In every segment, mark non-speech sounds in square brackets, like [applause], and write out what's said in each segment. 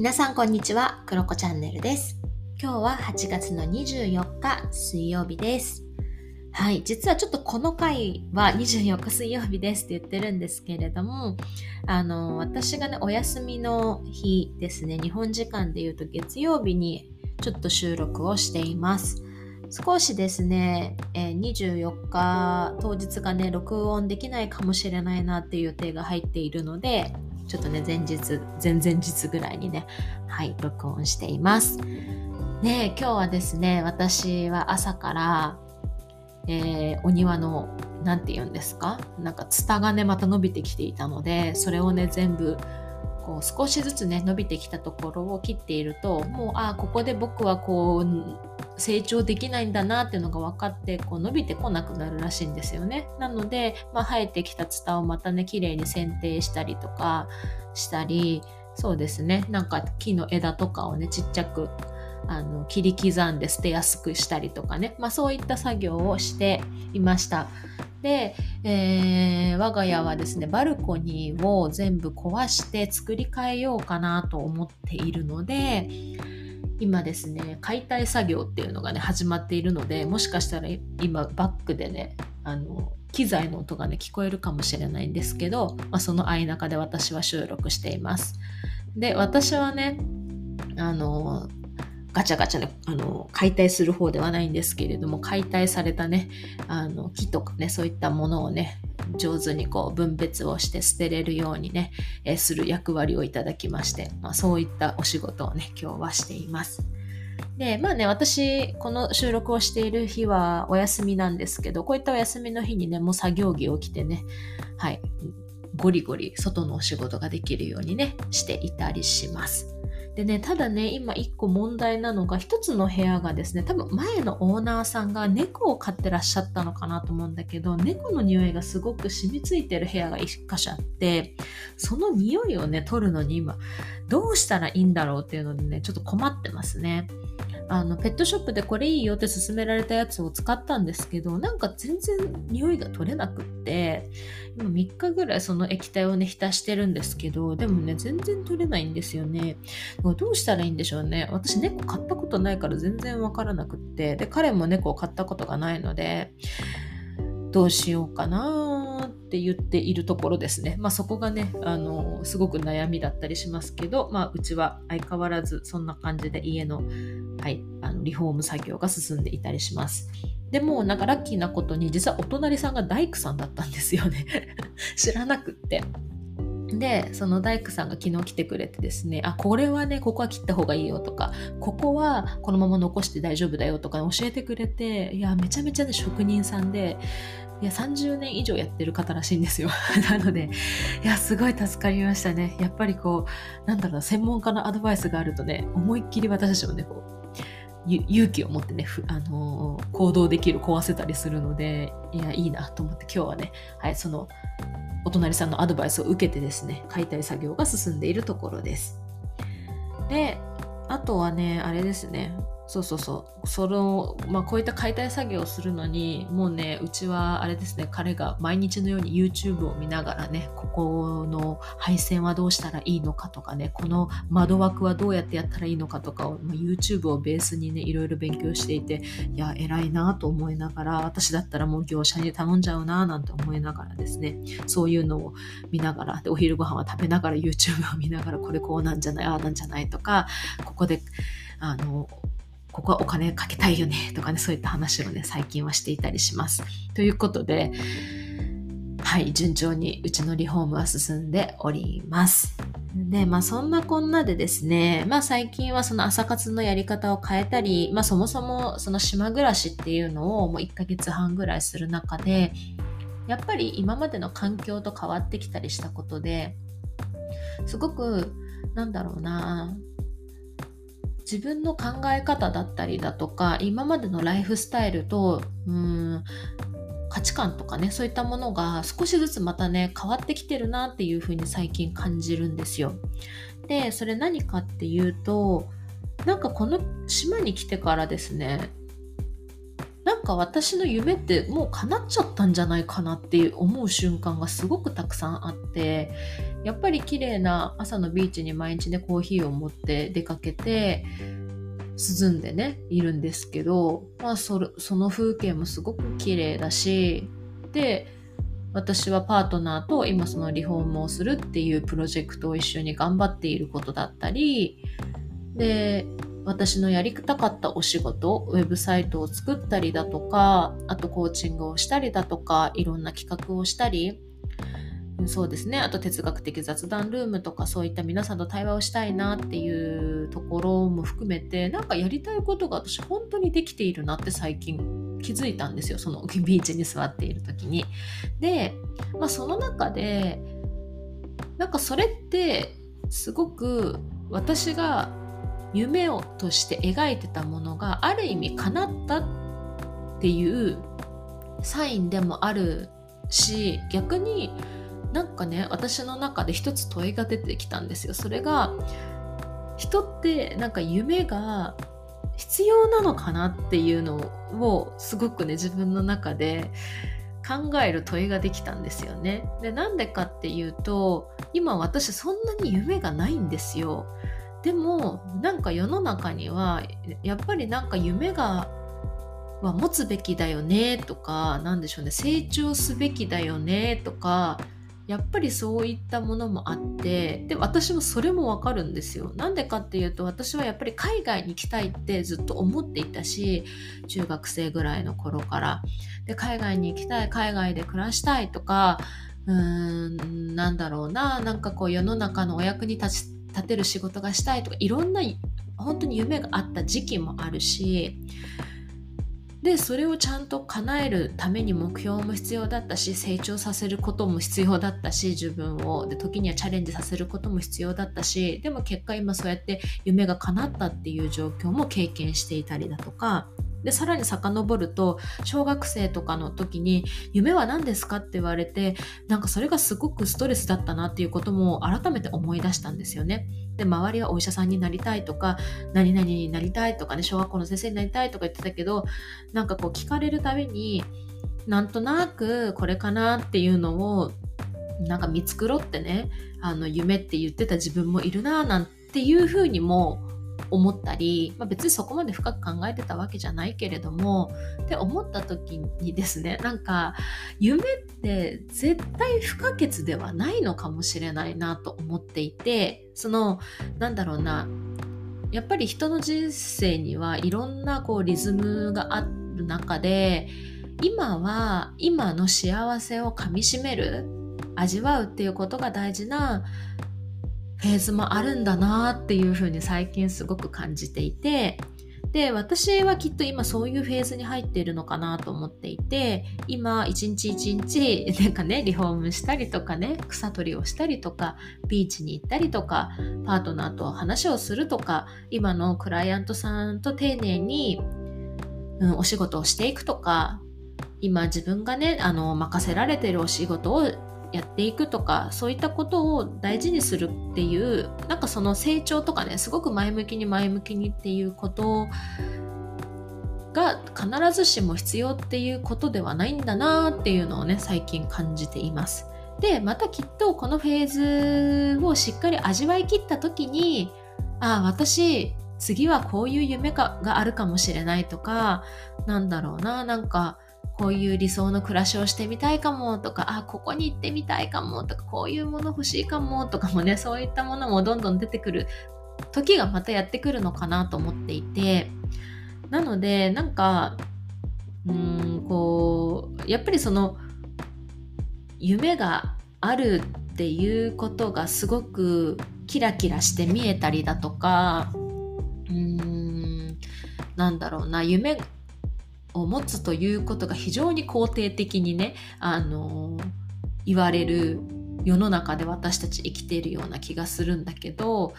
皆さんこんにちは、クロコチャンネルです。今日は8月の24日水曜日です。はい、実はちょっとこの回は24日水曜日ですって言ってるんですけれども、あの、私がね、お休みの日ですね、日本時間で言うと月曜日にちょっと収録をしています。少しですね、え24日当日がね、録音できないかもしれないなっていう予定が入っているので、ちょっとね、前日、前々日ぐらいにね、はい、録音しています。ね今日はですね、私は朝から、えーお庭の、なんて言うんですか？なんか、ツタがね、また伸びてきていたので、それをね、全部、こう、少しずつね、伸びてきたところを切っていると、もう、ああ、ここで僕はこう、成長できないんだなっていうのが分かってこう伸びてこなくなるらしいんですよね。なので、まあ、生えてきたツタをまたね綺麗に剪定したりとかしたりそうですねなんか木の枝とかをねちっちゃくあの切り刻んで捨てやすくしたりとかね、まあ、そういった作業をしていました。で、えー我が家はですねバルコニーを全部壊して作り変えようかなと思っているので今ですね解体作業っていうのがね始まっているのでもしかしたら今バックでねあの機材の音がね聞こえるかもしれないんですけど、まあ、その相中で私は収録しています。で私はねあのガチャガチャねあの解体する方ではないんですけれども解体されたねあの木とかねそういったものをね上手にこう分別をして捨てれるようにね、えーする役割をいただきまして、まあ、そういったお仕事をね今日はしています。でまあね私この収録をしている日はお休みなんですけどこういったお休みの日にねもう作業着を着てねはいゴリゴリ外のお仕事ができるようにねしていたりします。でね、ただね、今一個問題なのが、一つの部屋がですね、多分前のオーナーさんが猫を飼ってらっしゃったのかなと思うんだけど、猫の匂いがすごく染みついてる部屋が一箇所あって、その匂いをね、取るのに今、どうしたらいいんだろうっていうのでね、ちょっと困ってますね。あの、ペットショップでこれいいよって勧められたやつを使ったんですけど、なんか全然匂いが取れなくって、今3日ぐらいその液体をね、浸してるんですけど、でもね、全然取れないんですよね。もうどうしたらいいんでしょうね。私猫飼ったことないから全然わからなくって。で、彼も猫を飼ったことがないので、どうしようかなって言っているところですね。まあそこがね、あの、すごく悩みだったりしますけど、まあうちは相変わらずそんな感じで家の、はい、あのリフォーム作業が進んでいたりします。でもなんかラッキーなことに実はお隣さんが大工さんだったんですよね。[laughs] 知らなくって。で、その大工さんが昨日来てくれてですね、あ、これはね、ここは切った方がいいよとか、ここはこのまま残して大丈夫だよとか教えてくれて、いや、めちゃめちゃね、職人さんで、いや、30年以上やってる方らしいんですよ。[laughs] なので、いや、すごい助かりましたね。やっぱりこう、なんだろう、専門家のアドバイスがあるとね、思いっきり私たちもね、こう、勇気を持ってね、あのー行動できる、壊せたりするので、いや、いいなと思って今日はね、はい、その、お隣さんのアドバイスを受けてですね、解体作業が進んでいるところです。で、あとはね、あれですね、そうそうそう、その、まあ、こういった解体作業をするのに、もうね、うちはあれですね、彼が毎日のように YouTube を見ながらね、ここの配線はどうしたらいいのかとかね、この窓枠はどうやってやったらいいのかとかを、まあ YouTube をベースにね、いろいろ勉強していて、いや、偉いなと思いながら、私だったらもう業者に頼んじゃうななんて思いながらですね、そういうのを見ながら、で、お昼ご飯は食べながら YouTube を見ながら、これこうなんじゃない、ああなんじゃないとか、ここで、あの、ここはお金かけたいよねとかね、そういった話をね、最近はしていたりします。ということで、はい、順調にうちのリフォームは進んでおります。で、まあそんなこんなでですね、まあ最近はその朝活のやり方を変えたり、まあそもそもその島暮らしっていうのをもう1ヶ月半ぐらいする中で、やっぱり今までの環境と変わってきたりしたことで、すごく、なんだろうな、自分の考え方だったりだとか、今までのライフスタイルと、うん、価値観とかね、そういったものが少しずつまたね、変わってきてるなっていうふうに最近感じるんですよ。で、それ何かっていうと、なんかこの島に来てからですね、なんか私の夢ってもう叶っちゃったんじゃないかなって思う瞬間がすごくたくさんあってやっぱり綺麗な朝のビーチに毎日ねコーヒーを持って出かけて涼んでねいるんですけど、まあ、そその風景もすごく綺麗だしで私はパートナーと今そのリフォームをするっていうプロジェクトを一緒に頑張っていることだったりで私のやりたかったお仕事、ウェブサイトを作ったりだとか、あとコーチングをしたりだとか、いろんな企画をしたり、そうですね。あと哲学的雑談ルームとかそういった皆さんと対話をしたいなっていうところも含めてなんかやりたいことが私本当にできているなって最近気づいたんですよ。そのビーチに座っている時に。で、まあ、その中でなんかそれってすごく私が夢をとして描いてたものがある意味叶ったっていうサインでもあるし逆になんかね私の中で一つ問いが出てきたんですよそれが人ってなんか夢が必要なのかなっていうのをすごくね自分の中で考える問いができたんですよね。でなんでかっていうと今私そんなに夢がないんですよ。でもなんか世の中にはやっぱりなんか夢がは持つべきだよねとか何でしょうね成長すべきだよねとかやっぱりそういったものもあってで私もそれもわかるんですよ。なんでかっていうと私はやっぱり海外に行きたいってずっと思っていたし中学生ぐらいの頃から。で海外に行きたい海外で暮らしたいとかうーんなんだろうななんかこう世の中のお役に立ち立てる仕事がしたいとかいろんな本当に夢があった時期もあるしでそれをちゃんと叶えるために目標も必要だったし成長させることも必要だったし自分を。で時にはチャレンジさせることも必要だったしでも結果今そうやって夢が叶ったっていう状況も経験していたりだとか。で、さらに遡ると、小学生とかの時に、夢は何ですか？って言われて、なんかそれがすごくストレスだったなっていうことも改めて思い出したんですよね。で、周りはお医者さんになりたいとか、何々になりたいとかね、小学校の先生になりたいとか言ってたけど、なんかこう聞かれるたびに、なんとなくこれかなっていうのを、なんか見繕ってね、あの、夢って言ってた自分もいるななんていうふうにも思ったり、まあ、別にそこまで深く考えてたわけじゃないけれどもって思った時にですねなんか夢って絶対不可欠ではないのかもしれないなと思っていてそのなんだろうなやっぱり人の人生にはいろんなこうリズムがある中で今は今の幸せをかみしめる味わうっていうことが大事なフェーズもあるんだなっていうふうに最近すごく感じていてで私はきっと今そういうフェーズに入っているのかなと思っていて今一日一日なんかねリフォームしたりとかね草取りをしたりとかビーチに行ったりとかパートナーと話をするとか今のクライアントさんと丁寧に、うん、お仕事をしていくとか今自分がねあの任せられてるお仕事をやっていくとかそういったことを大事にするっていうなんかその成長とかねすごく前向きに前向きにっていうことが必ずしも必要っていうことではないんだなっていうのをね最近感じています。でまたきっとこのフェーズをしっかり味わいきった時にああ私次はこういう夢があるかもしれないとかなんだろうななんかこういう理想の暮らしをしてみたいかもとか、あ、ここに行ってみたいかもとか、こういうもの欲しいかもとかもね、[laughs] そういったものもどんどん出てくる時がまたやってくるのかなと思っていて、なので、なんか、うん、こう、やっぱりその、夢があるっていうことがすごくキラキラして見えたりだとか、うーん、なんだろうな、夢を持つということが非常に肯定的にね、あの言われる世の中で私たち生きているような気がするんだけど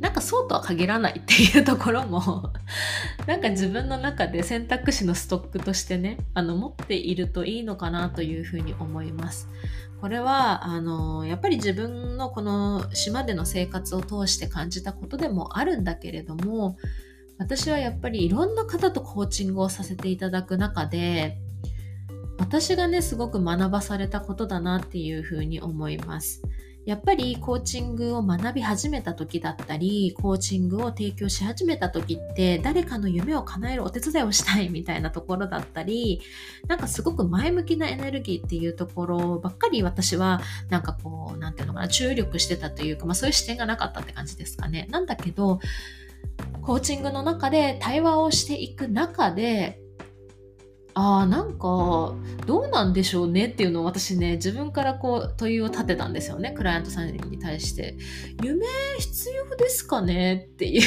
なんかそうとは限らないっていうところも [laughs] なんか自分の中で選択肢のストックとしてねあの持っているといいのかなというふうに思います。これはあのやっぱり自分のこの島での生活を通して感じたことでもあるんだけれども私はやっぱりいろんな方とコーチングをさせていただく中で、私がね、すごく学ばされたことだなっていうふうに思います。やっぱりコーチングを学び始めた時だったり、コーチングを提供し始めた時って、誰かの夢を叶えるお手伝いをしたいみたいなところだったり、なんかすごく前向きなエネルギーっていうところばっかり私は、なんかこう、なんていうのかな、注力してたというか、まあそういう視点がなかったって感じですかね。なんだけど、コーチングの中で対話をしていく中で、ああ、なんか、どうなんでしょうねっていうのを私ね、自分からこう問いを立てたんですよね、クライアントさんに対して。夢必要ですかねっていう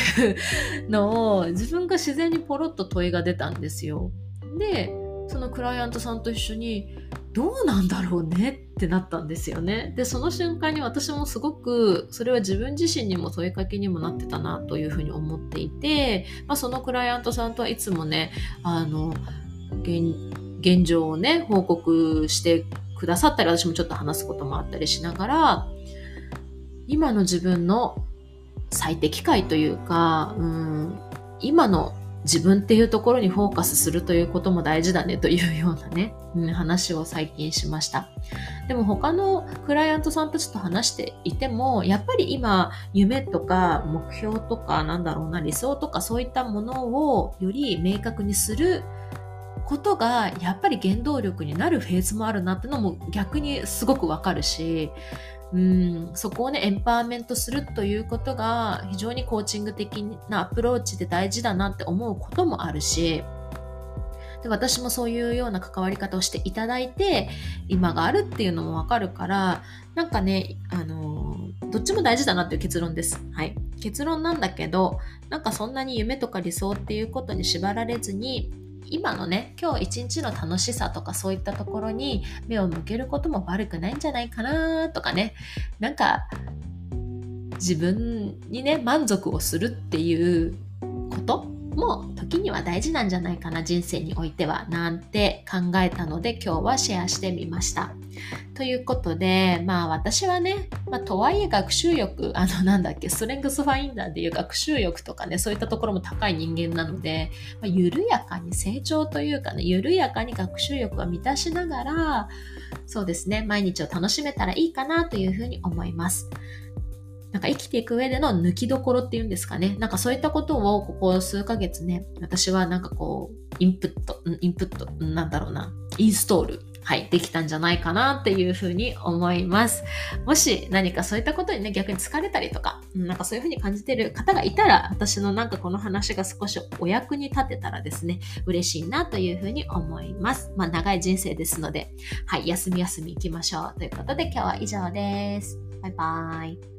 のを自分が自然にポロッと問いが出たんですよ。で、そのクライアントさんと一緒に、どうなんだろうねってなったんですよね。で、その瞬間に私もすごく、それは自分自身にも問いかけにもなってたなというふうに思っていて、まあ、そのクライアントさんとはいつもね、あの、現現状をね、報告してくださったり、私もちょっと話すこともあったりしながら、今の自分の最適解というか、うん、今の自分っていうところにフォーカスするということも大事だねというようなね、うん、話を最近しました。でも他のクライアントさんたちと話していても、やっぱり今夢とか目標とかなんだろうな理想とかそういったものをより明確にすることがやっぱり原動力になるフェーズもあるなってのも逆にすごくわかるし、うん、そこをね、エンパワーメントするということが非常にコーチング的なアプローチで大事だなって思うこともあるし、で私もそういうような関わり方をしていただいて、今があるっていうのもわかるから、なんかね、あのどっちも大事だなっていう結論です。はい。結論なんだけど、なんかそんなに夢とか理想っていうことに縛られずに、今のね今日一日の楽しさとかそういったところに目を向けることも悪くないんじゃないかなとかねなんか自分にね満足をするっていうことも時には大事なんじゃないかな人生においてはなんて考えたので今日はシェアしてみました。ということでまあ私はね、まあ、とはいえ学習欲 [laughs] あのなんだっけストレングスファインダーでいう学習欲とかねそういったところも高い人間なので、まあ、緩やかに成長というかね緩やかに学習欲は満たしながらそうですね毎日を楽しめたらいいかなというふうに思います。なんか生きていく上での抜きどころっていうんですかね。なんかそういったことをここ数ヶ月ね、私はなんかこう、インプット、インプット、なんだろうな、インストール、はい、できたんじゃないかなっていうふうに思います。もし何かそういったことにね、逆に疲れたりとか、なんかそういうふうに感じてる方がいたら、私のなんかこの話が少しお役に立てたらですね、嬉しいなというふうに思います。まあ長い人生ですので、はい、休み休み行きましょう。ということで今日は以上です。バイバーイ。